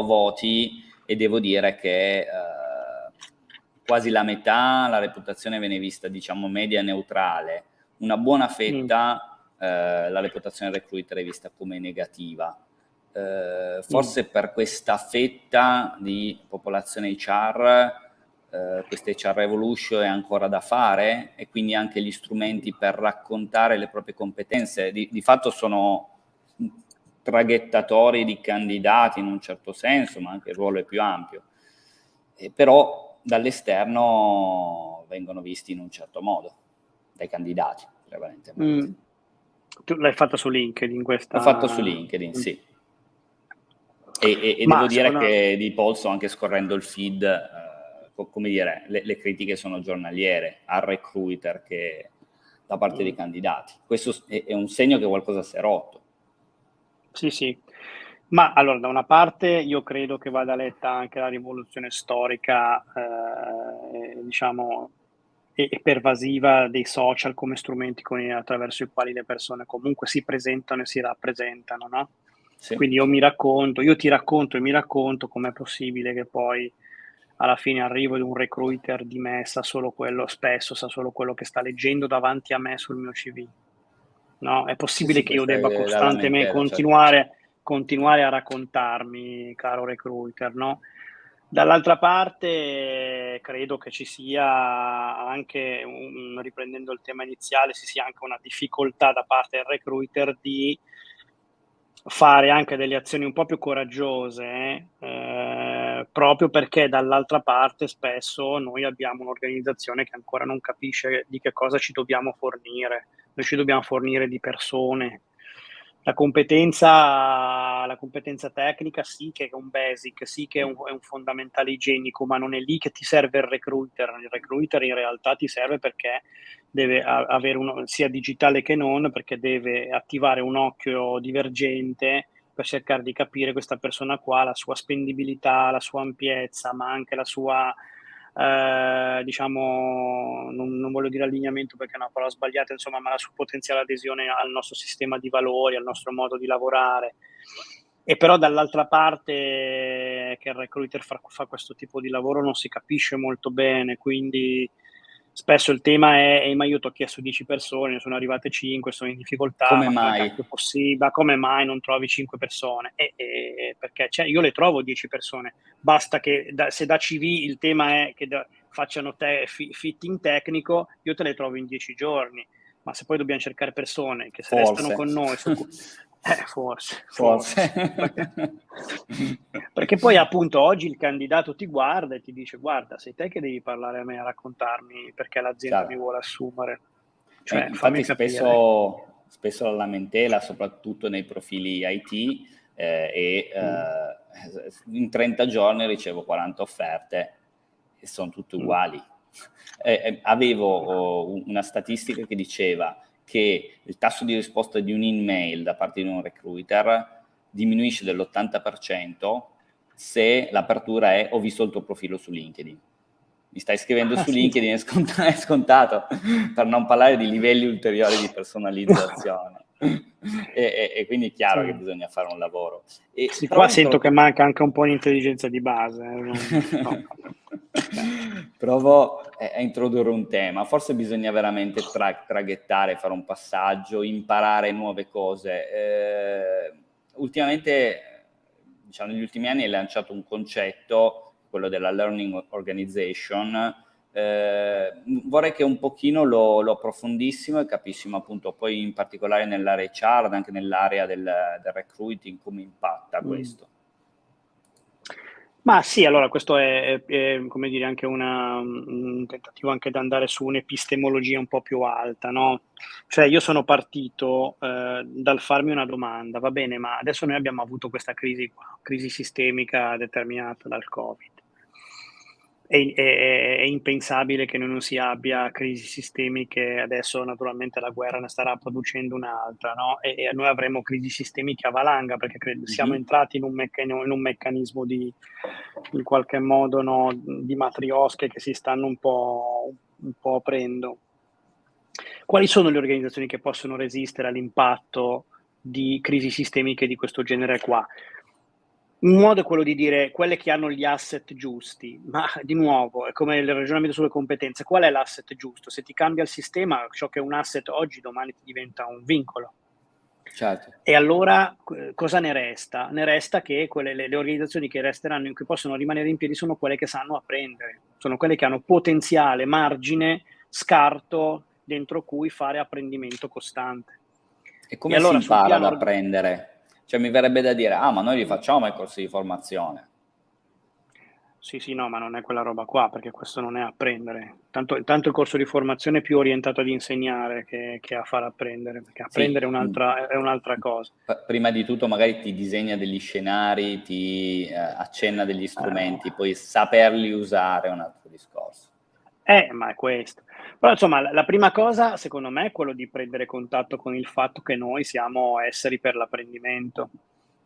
voti e devo dire che uh, quasi la metà la reputazione viene vista, diciamo, media neutrale una buona fetta mm. eh, la reputazione recruiter è vista come negativa. Eh, forse mm. per questa fetta di popolazione HR, eh, questa HR Revolution è ancora da fare e quindi anche gli strumenti per raccontare le proprie competenze di, di fatto sono traghettatori di candidati in un certo senso, ma anche il ruolo è più ampio. Eh, però dall'esterno vengono visti in un certo modo dai candidati prevalentemente. Mm. Tu l'hai fatta su LinkedIn questa? L'ho fatto su LinkedIn, mm. sì. E, e, e devo dire secondo... che di polso, anche scorrendo il feed, eh, come dire, le, le, critiche sono giornaliere al recruiter che da parte mm. dei candidati. Questo è, è un segno che qualcosa si è rotto. Sì, sì. Ma allora, da una parte io credo che vada letta anche la rivoluzione storica, eh, diciamo, e, pervasiva dei social come strumenti con, attraverso i quali le persone comunque si presentano e si rappresentano, no? Sì. Quindi io mi racconto, io ti racconto e mi racconto com'è possibile che poi alla fine arrivo ad un recruiter di me sa solo quello, spesso sa solo quello che sta leggendo davanti a me sul mio CV. No? È possibile sì, che io debba costantemente continuare, certo. continuare a raccontarmi, caro recruiter, no? Dall'altra parte credo che ci sia anche, un, riprendendo il tema iniziale, ci sia anche una difficoltà da parte del recruiter di fare anche delle azioni un po' più coraggiose, eh, proprio perché dall'altra parte spesso noi abbiamo un'organizzazione che ancora non capisce di che cosa ci dobbiamo fornire. Noi ci dobbiamo fornire di persone, la competenza, la competenza, tecnica sì che è un basic, sì che è un, è un, fondamentale igienico, ma non è lì che ti serve il recruiter. Il recruiter in realtà ti serve perché deve avere uno, sia digitale che non, perché deve attivare un occhio divergente per cercare di capire questa persona qua, la sua spendibilità, la sua ampiezza, ma anche la sua eh, diciamo, non, non, voglio dire allineamento perché è una parola sbagliata, insomma, ma la sua potenziale adesione al nostro sistema di valori, al nostro modo di lavorare. E però dall'altra parte che il recruiter fa, fa questo tipo di lavoro non si capisce molto bene, quindi spesso il tema è, è ma io ti ho chiesto 10 persone, ne sono arrivate 5, sono in difficoltà, come mai? È possibile, come mai non trovi 5 persone? E, e, perché cioè, io le trovo 10 persone, basta che da, se da CV il tema è che da, facciano te, fitting tecnico, io te le trovo in 10 giorni, ma se poi dobbiamo cercare persone che se Forse. restano con noi, su, eh, forse, forse. forse. Perché poi appunto oggi il candidato ti guarda e ti dice guarda, sei te che devi parlare a me, a raccontarmi perché l'azienda Chiaro. mi vuole assumere. Cioè, eh, infatti spesso, spesso, la lamentela, soprattutto nei profili IT, eh, e eh, in 30 giorni ricevo 40 offerte e sono tutte mm. uguali. Mm. avevo oh, una statistica che diceva che il tasso di risposta di un'email da parte di un recruiter diminuisce dell'80% se l'apertura è ho visto il tuo profilo su LinkedIn. Mi stai scrivendo ah, su sì. LinkedIn, è scontato, è scontato, per non parlare di livelli ulteriori di personalizzazione. e, e, e, quindi è chiaro sì. che bisogna fare un lavoro. E sì, qua sento che manca anche un po' di intelligenza di base. Eh, no. Provo a introdurre un tema. Forse bisogna veramente tra- traghettare, fare un passaggio, imparare nuove cose. Eh, ultimamente, diciamo, negli ultimi anni hai lanciato un concetto, quello della learning organization. Eh, vorrei che un pochino lo, lo, approfondissimo e capissimo appunto poi in particolare nell'area HR, anche nell'area del, del recruiting, come impatta mm. questo. Ma sì, allora questo è, è, è come dire, anche una, un tentativo anche di andare su un'epistemologia un po' più alta, no? Cioè io sono partito eh, dal farmi una domanda, va bene, ma adesso noi abbiamo avuto questa crisi qua, crisi sistemica determinata dal Covid è, è, è, impensabile che noi non si abbia crisi sistemiche, adesso naturalmente la guerra ne starà producendo un'altra, no? e, e, noi avremo crisi sistemiche a valanga perché credo, siamo mm-hmm. entrati in un, meccan- in un, meccanismo di, in qualche modo, no, di matriosche che si stanno un po', un po' aprendo. Quali sono le organizzazioni che possono resistere all'impatto di crisi sistemiche di questo genere qua? Un modo è quello di dire quelle che hanno gli asset giusti, ma di nuovo è come il ragionamento sulle competenze. Qual è l'asset giusto? Se ti cambia il sistema, ciò che è un asset oggi, domani ti diventa un vincolo. Certo. E allora cosa ne resta? Ne resta che quelle, le, le, organizzazioni che resteranno, in cui possono rimanere in piedi, sono quelle che sanno apprendere, sono quelle che hanno potenziale, margine, scarto dentro cui fare apprendimento costante. E come e allora, si impara ad apprendere? Cioè mi verrebbe da dire, ah ma noi li facciamo i corsi di formazione. Sì, sì, no, ma non è quella roba qua, perché questo non è apprendere. Tanto, tanto il corso di formazione è più orientato ad insegnare che, che a far apprendere, perché apprendere sì. è, un'altra, è, un'altra, cosa. Prima di tutto magari ti disegna degli scenari, ti eh, accenna degli strumenti, eh. poi saperli usare è un altro discorso. Eh, ma è questo. Però insomma, la prima cosa, secondo me, è quello di prendere contatto con il fatto che noi siamo esseri per l'apprendimento.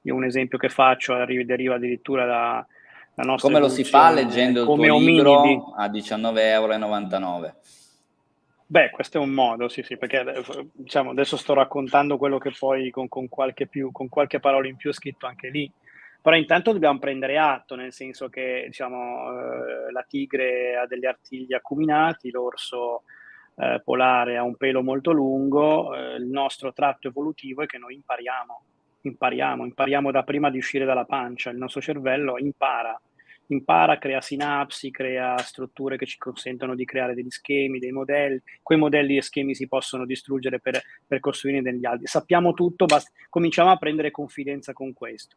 Io un esempio che faccio deriva addirittura da, la nostra Come lo si fa leggendo il tuo ominidi. libro a 19,99 euro? Beh, questo è un modo, sì, sì, perché diciamo, adesso sto raccontando quello che poi con, con, qualche più, con qualche parola in più ho scritto anche lì. Però intanto dobbiamo prendere atto, nel senso che diciamo, eh, la tigre ha degli artigli acuminati, l'orso eh, polare ha un pelo molto lungo, eh, il nostro tratto evolutivo è che noi impariamo, impariamo, impariamo da prima di uscire dalla pancia, il nostro cervello impara, impara, crea sinapsi, crea strutture che ci consentono di creare degli schemi, dei modelli, quei modelli e schemi si possono distruggere per, per costruire degli altri. Sappiamo tutto, basta, cominciamo a prendere confidenza con questo.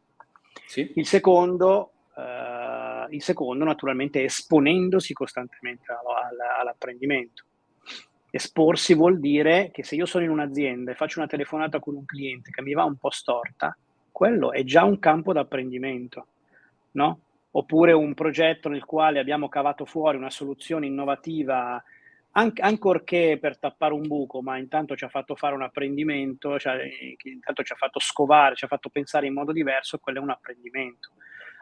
Sì. Il, secondo, eh, il secondo, naturalmente, esponendosi costantemente all'apprendimento. Esporsi vuol dire che se io sono in un'azienda e faccio una telefonata con un cliente che mi va un po' storta, quello è già un campo d'apprendimento, no? Oppure un progetto nel quale abbiamo cavato fuori una soluzione innovativa anche, ancorché per tappare un buco, ma intanto ci ha fatto fare un apprendimento, cioè, intanto ci ha fatto scovare, ci ha fatto pensare in modo diverso, quello è un apprendimento.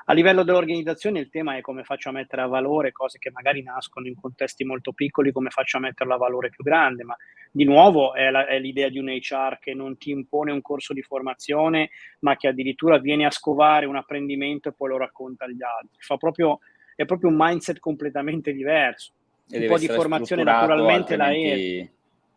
A livello dell'organizzazione il tema è come faccio a mettere a valore cose che magari nascono in contesti molto piccoli, come faccio a metterlo a valore più grande, ma di nuovo è, la, è l'idea di un HR che non ti impone un corso di formazione, ma che addirittura viene a scovare un apprendimento e poi lo racconta agli altri. Proprio, è proprio un mindset completamente diverso. Un po' di formazione naturalmente la è.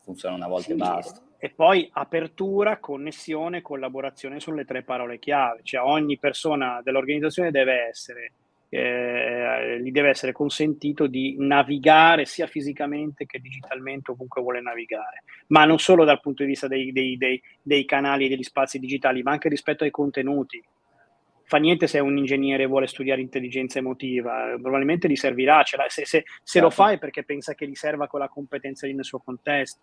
Funziona una volta sì, e basta. E poi apertura, connessione, collaborazione sono le tre parole chiave, cioè ogni persona dell'organizzazione deve essere, eh, gli deve essere consentito di navigare sia fisicamente che digitalmente ovunque vuole navigare, ma non solo dal punto di vista dei, dei, dei, dei canali e degli spazi digitali, ma anche rispetto ai contenuti fa niente se un ingegnere vuole studiare intelligenza emotiva, probabilmente gli servirà, se, se, se certo. lo fa è perché pensa che gli serva quella competenza lì nel suo contesto.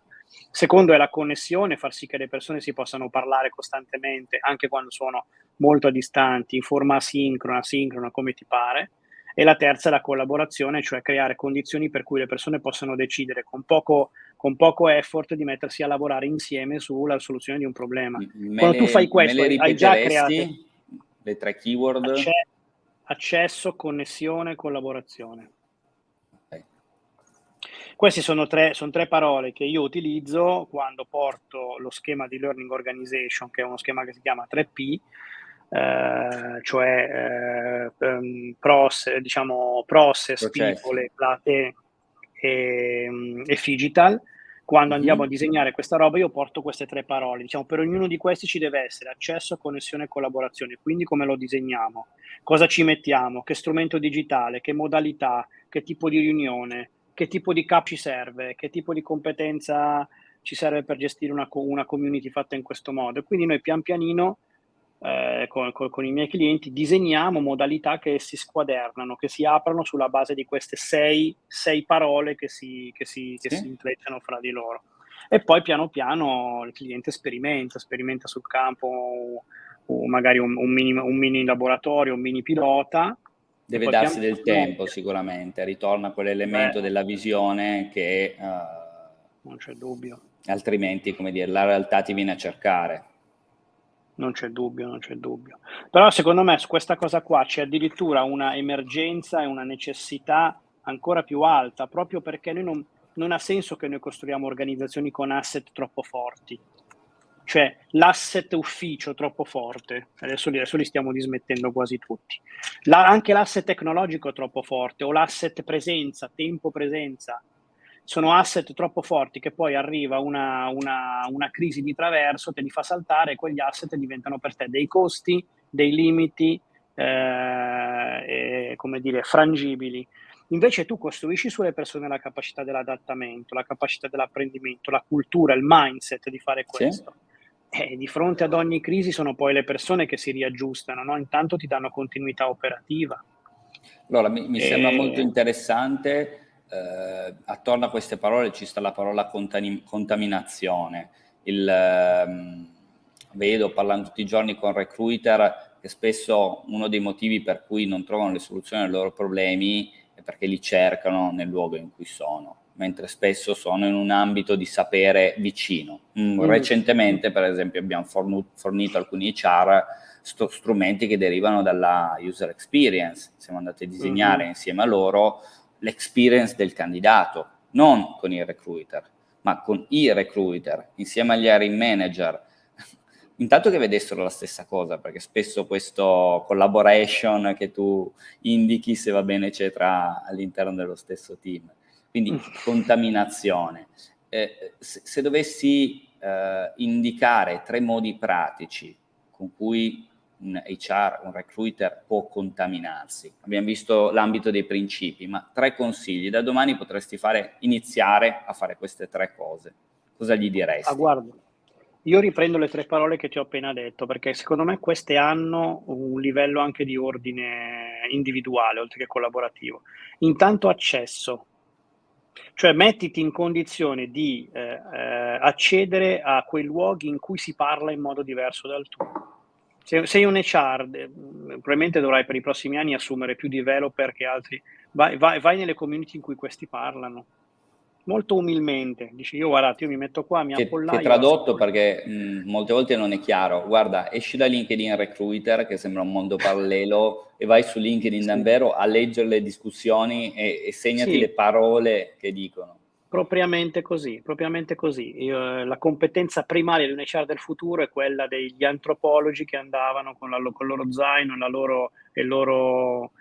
Secondo è la connessione, far sì che le persone si possano parlare costantemente, anche quando sono molto distanti, in forma asincrona, asincrona, come ti pare. E la terza è la collaborazione, cioè creare condizioni per cui le persone possano decidere con poco, con poco effort di mettersi a lavorare insieme sulla soluzione di un problema. Me Quando tu fai questo, hai già creato le tre keyword? Acce- accesso, connessione, collaborazione. Okay. Queste sono tre, sono tre parole che io utilizzo quando porto lo schema di Learning Organization, che è uno schema che si chiama 3P, eh, cioè eh, um, process, diciamo, process, people, e, e, e digital, quando andiamo a disegnare questa roba io porto queste tre parole, diciamo per ognuno di questi ci deve essere accesso, connessione e collaborazione, quindi come lo disegniamo, cosa ci mettiamo, che strumento digitale, che modalità, che tipo di riunione, che tipo di cap ci serve, che tipo di competenza ci serve per gestire una, una community fatta in questo modo. E quindi noi pian pianino eh, con, con, con, i miei clienti, disegniamo modalità che si squadernano, che si aprono sulla base di queste sei, sei parole che, si, che, si, che si intrecciano fra di loro. E poi piano piano il cliente sperimenta, sperimenta sul campo magari un, un, mini, un, mini, laboratorio, un mini pilota. Deve darsi del tempo sicuramente, ritorna a quell'elemento Beh, della visione che... Uh, non c'è dubbio. Altrimenti, come dire, la realtà ti viene a cercare non c'è dubbio, non c'è dubbio. Però secondo me su questa cosa qua c'è addirittura una emergenza e una necessità ancora più alta, proprio perché non, non ha senso che noi costruiamo organizzazioni con asset troppo forti. Cioè l'asset ufficio troppo forte, adesso li, adesso li stiamo dismettendo quasi tutti. La, anche l'asset tecnologico troppo forte o l'asset presenza, tempo presenza, sono asset troppo forti che poi arriva una, una, una, crisi di traverso, te li fa saltare e quegli asset diventano per te dei costi, dei limiti, eh, e, come dire, frangibili. Invece tu costruisci sulle persone la capacità dell'adattamento, la capacità dell'apprendimento, la cultura, il mindset di fare questo. Sì. E di fronte ad ogni crisi sono poi le persone che si riaggiustano, no? intanto ti danno continuità operativa. Allora, mi, mi e... sembra molto interessante eh, attorno a queste parole ci sta la parola contani- contaminazione. Il, ehm, vedo parlando tutti i giorni con recruiter che spesso uno dei motivi per cui non trovano le soluzioni ai loro problemi è perché li cercano nel luogo in cui sono, mentre spesso sono in un ambito di sapere vicino. Mm, mm. Recentemente, per esempio, abbiamo fornu- fornito alcuni HR st- strumenti che derivano dalla user experience. Siamo andati a disegnare mm-hmm. insieme a loro l'experience del candidato, non con il recruiter, ma con i recruiter, insieme agli hiring manager, intanto che vedessero la stessa cosa, perché spesso questo collaboration che tu indichi, se va bene, c'è tra all'interno dello stesso team. Quindi contaminazione. Eh, se, se, dovessi eh, indicare tre modi pratici con cui un HR, un recruiter può contaminarsi. Abbiamo visto l'ambito dei principi, ma tre consigli. Da domani potresti fare, iniziare a fare queste tre cose. Cosa gli diresti? Ah, guarda, io riprendo le tre parole che ti ho appena detto, perché secondo me queste hanno un livello anche di ordine individuale, oltre che collaborativo. Intanto accesso, cioè mettiti in condizione di eh, eh, accedere a quei luoghi in cui si parla in modo diverso dal tuo se sei un HR, eh, probabilmente dovrai per i prossimi anni assumere più developer che altri. Vai, vai, vai, nelle community in cui questi parlano. molto umilmente, dici io guardate, io mi metto qua, mi appollaio. Che tradotto perché mh, molte volte non è chiaro, guarda, esci da LinkedIn Recruiter, che sembra un mondo parallelo, e vai su LinkedIn sì. davvero a leggere le discussioni e, e segnati sì. le parole che dicono. Propriamente così, propriamente così. Io, la competenza primaria di un HR del futuro è quella degli antropologi che andavano con, la, con il loro zaino la loro, il loro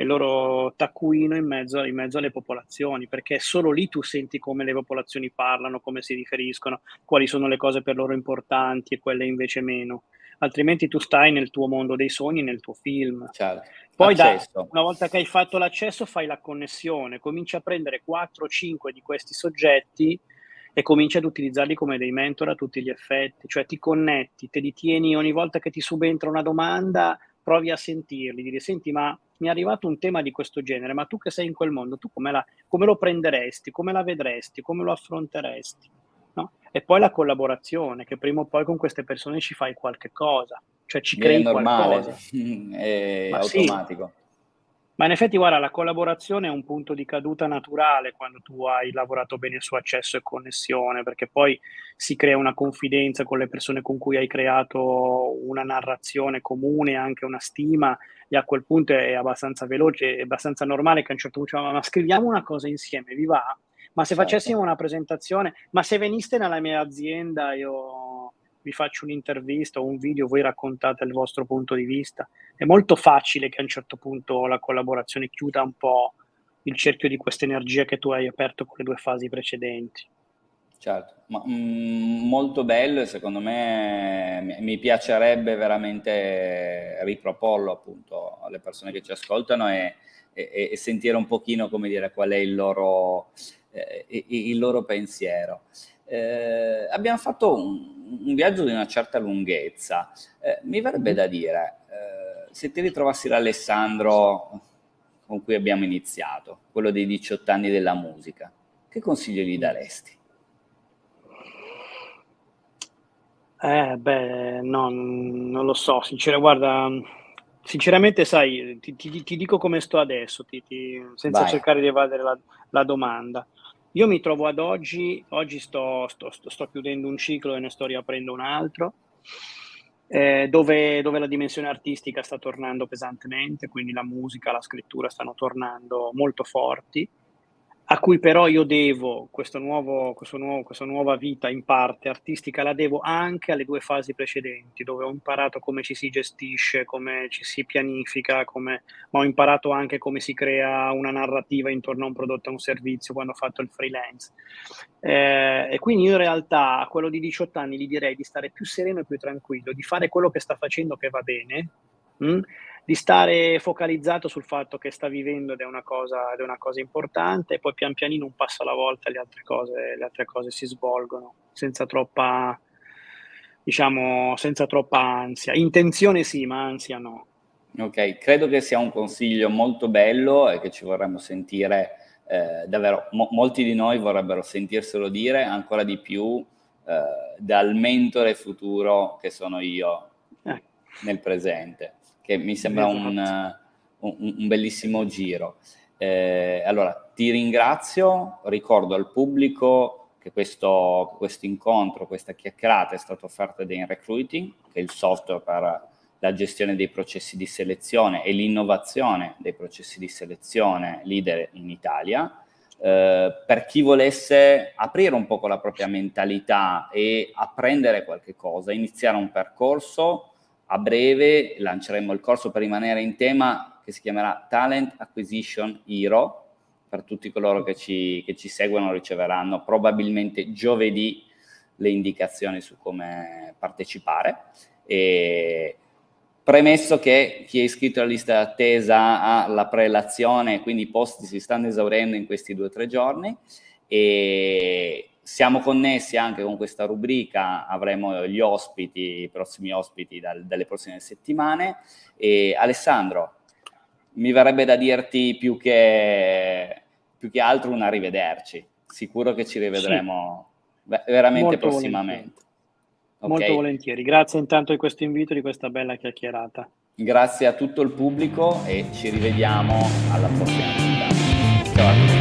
il loro taccuino in mezzo, in mezzo, alle popolazioni, perché solo lì tu senti come le popolazioni parlano, come si riferiscono, quali sono le cose per loro importanti e quelle invece meno. Altrimenti tu stai nel tuo mondo dei sogni, nel tuo film. Certo. Poi da, una volta che hai fatto l'accesso fai la connessione, cominci a prendere 4-5 di questi soggetti e cominci ad utilizzarli come dei mentor a tutti gli effetti, cioè ti connetti, te li tieni ogni volta che ti subentra una domanda, provi a sentirli, dire senti ma mi è arrivato un tema di questo genere, ma tu che sei in quel mondo, tu come, la, come lo prenderesti, come la vedresti, come lo affronteresti? No? E poi la collaborazione, che prima o poi con queste persone ci fai qualche cosa, cioè ci crei normale, qualcosa. è ma automatico. Sì. Ma in effetti, guarda, la collaborazione è un punto di caduta naturale quando tu hai lavorato bene su accesso e connessione, perché poi si crea una confidenza con le persone con cui hai creato una narrazione comune, anche una stima, e a quel punto è abbastanza veloce, è abbastanza normale che a un certo punto diciamo, ma scriviamo una cosa insieme, vi va? Ma se certo. facessimo una presentazione, ma se veniste nella mia azienda, io vi faccio un'intervista o un video, voi raccontate il vostro punto di vista. È molto facile che a un certo punto la collaborazione chiuda un po' il cerchio di questa energia che tu hai aperto con le due fasi precedenti. Certo, ma, mm, molto bello e secondo me mi piacerebbe veramente riproporlo appunto alle persone che ci ascoltano e, e, e sentire un pochino come dire qual è il loro, eh, il loro pensiero. Eh, abbiamo fatto un, un, viaggio di una certa lunghezza. Eh, mi verrebbe da dire, eh, se ti ritrovassi l'Alessandro con cui abbiamo iniziato, quello dei 18 anni della musica, che consiglio gli daresti? Eh, beh, no, non lo so, sinceramente, guarda, sinceramente, sai, ti, ti, ti dico come sto adesso, ti, senza Vai. cercare di evadere la, la, domanda. Io mi trovo ad oggi, oggi sto, sto, sto, sto, chiudendo un ciclo e ne sto riaprendo un altro, eh, dove, dove la dimensione artistica sta tornando pesantemente, quindi la musica, la scrittura stanno tornando molto forti a cui però io devo questo nuovo, questo nuovo, questa nuova vita in parte artistica, la devo anche alle due fasi precedenti, dove ho imparato come ci si gestisce, come ci si pianifica, come, ma ho imparato anche come si crea una narrativa intorno a un prodotto a un servizio quando ho fatto il freelance. Eh, e quindi in realtà a quello di 18 anni gli direi di stare più sereno e più tranquillo, di fare quello che sta facendo che va bene. Mh? Di stare focalizzato sul fatto che sta vivendo ed è una cosa, è una cosa importante e poi pian pianino un passo alla volta le altre cose, le altre cose si svolgono senza troppa, diciamo, senza troppa ansia. Intenzione sì, ma ansia no. Ok, credo che sia un consiglio molto bello e che ci vorremmo sentire eh, davvero, mo- molti di noi vorrebbero sentirselo dire ancora di più eh, dal mentore futuro che sono io eh. nel presente che mi sembra un, un, un bellissimo giro. Eh, allora, ti ringrazio, ricordo al pubblico che questo, questo incontro, questa chiacchierata è stata offerta da InRecruiting, che è il software per la gestione dei processi di selezione e l'innovazione dei processi di selezione leader in Italia. Eh, per chi volesse aprire un po' la propria mentalità e apprendere qualche cosa, iniziare un percorso, a breve lanceremo il corso per rimanere in tema che si chiamerà Talent Acquisition Hero. Per tutti coloro che ci, che ci seguono riceveranno probabilmente giovedì le indicazioni su come partecipare. E premesso che chi è iscritto alla lista d'attesa ha la prelazione, quindi i posti si stanno esaurendo in questi due o tre giorni. E siamo connessi anche con questa rubrica, avremo gli ospiti, i prossimi ospiti dal, dalle prossime settimane. E Alessandro, mi verrebbe da dirti più che, più che altro un arrivederci. Sicuro che ci rivedremo sì. veramente Molto prossimamente. Volentieri. Okay. Molto volentieri. Grazie intanto di questo invito, di questa bella chiacchierata. Grazie a tutto il pubblico e ci rivediamo alla prossima puntata. Ciao a tutti.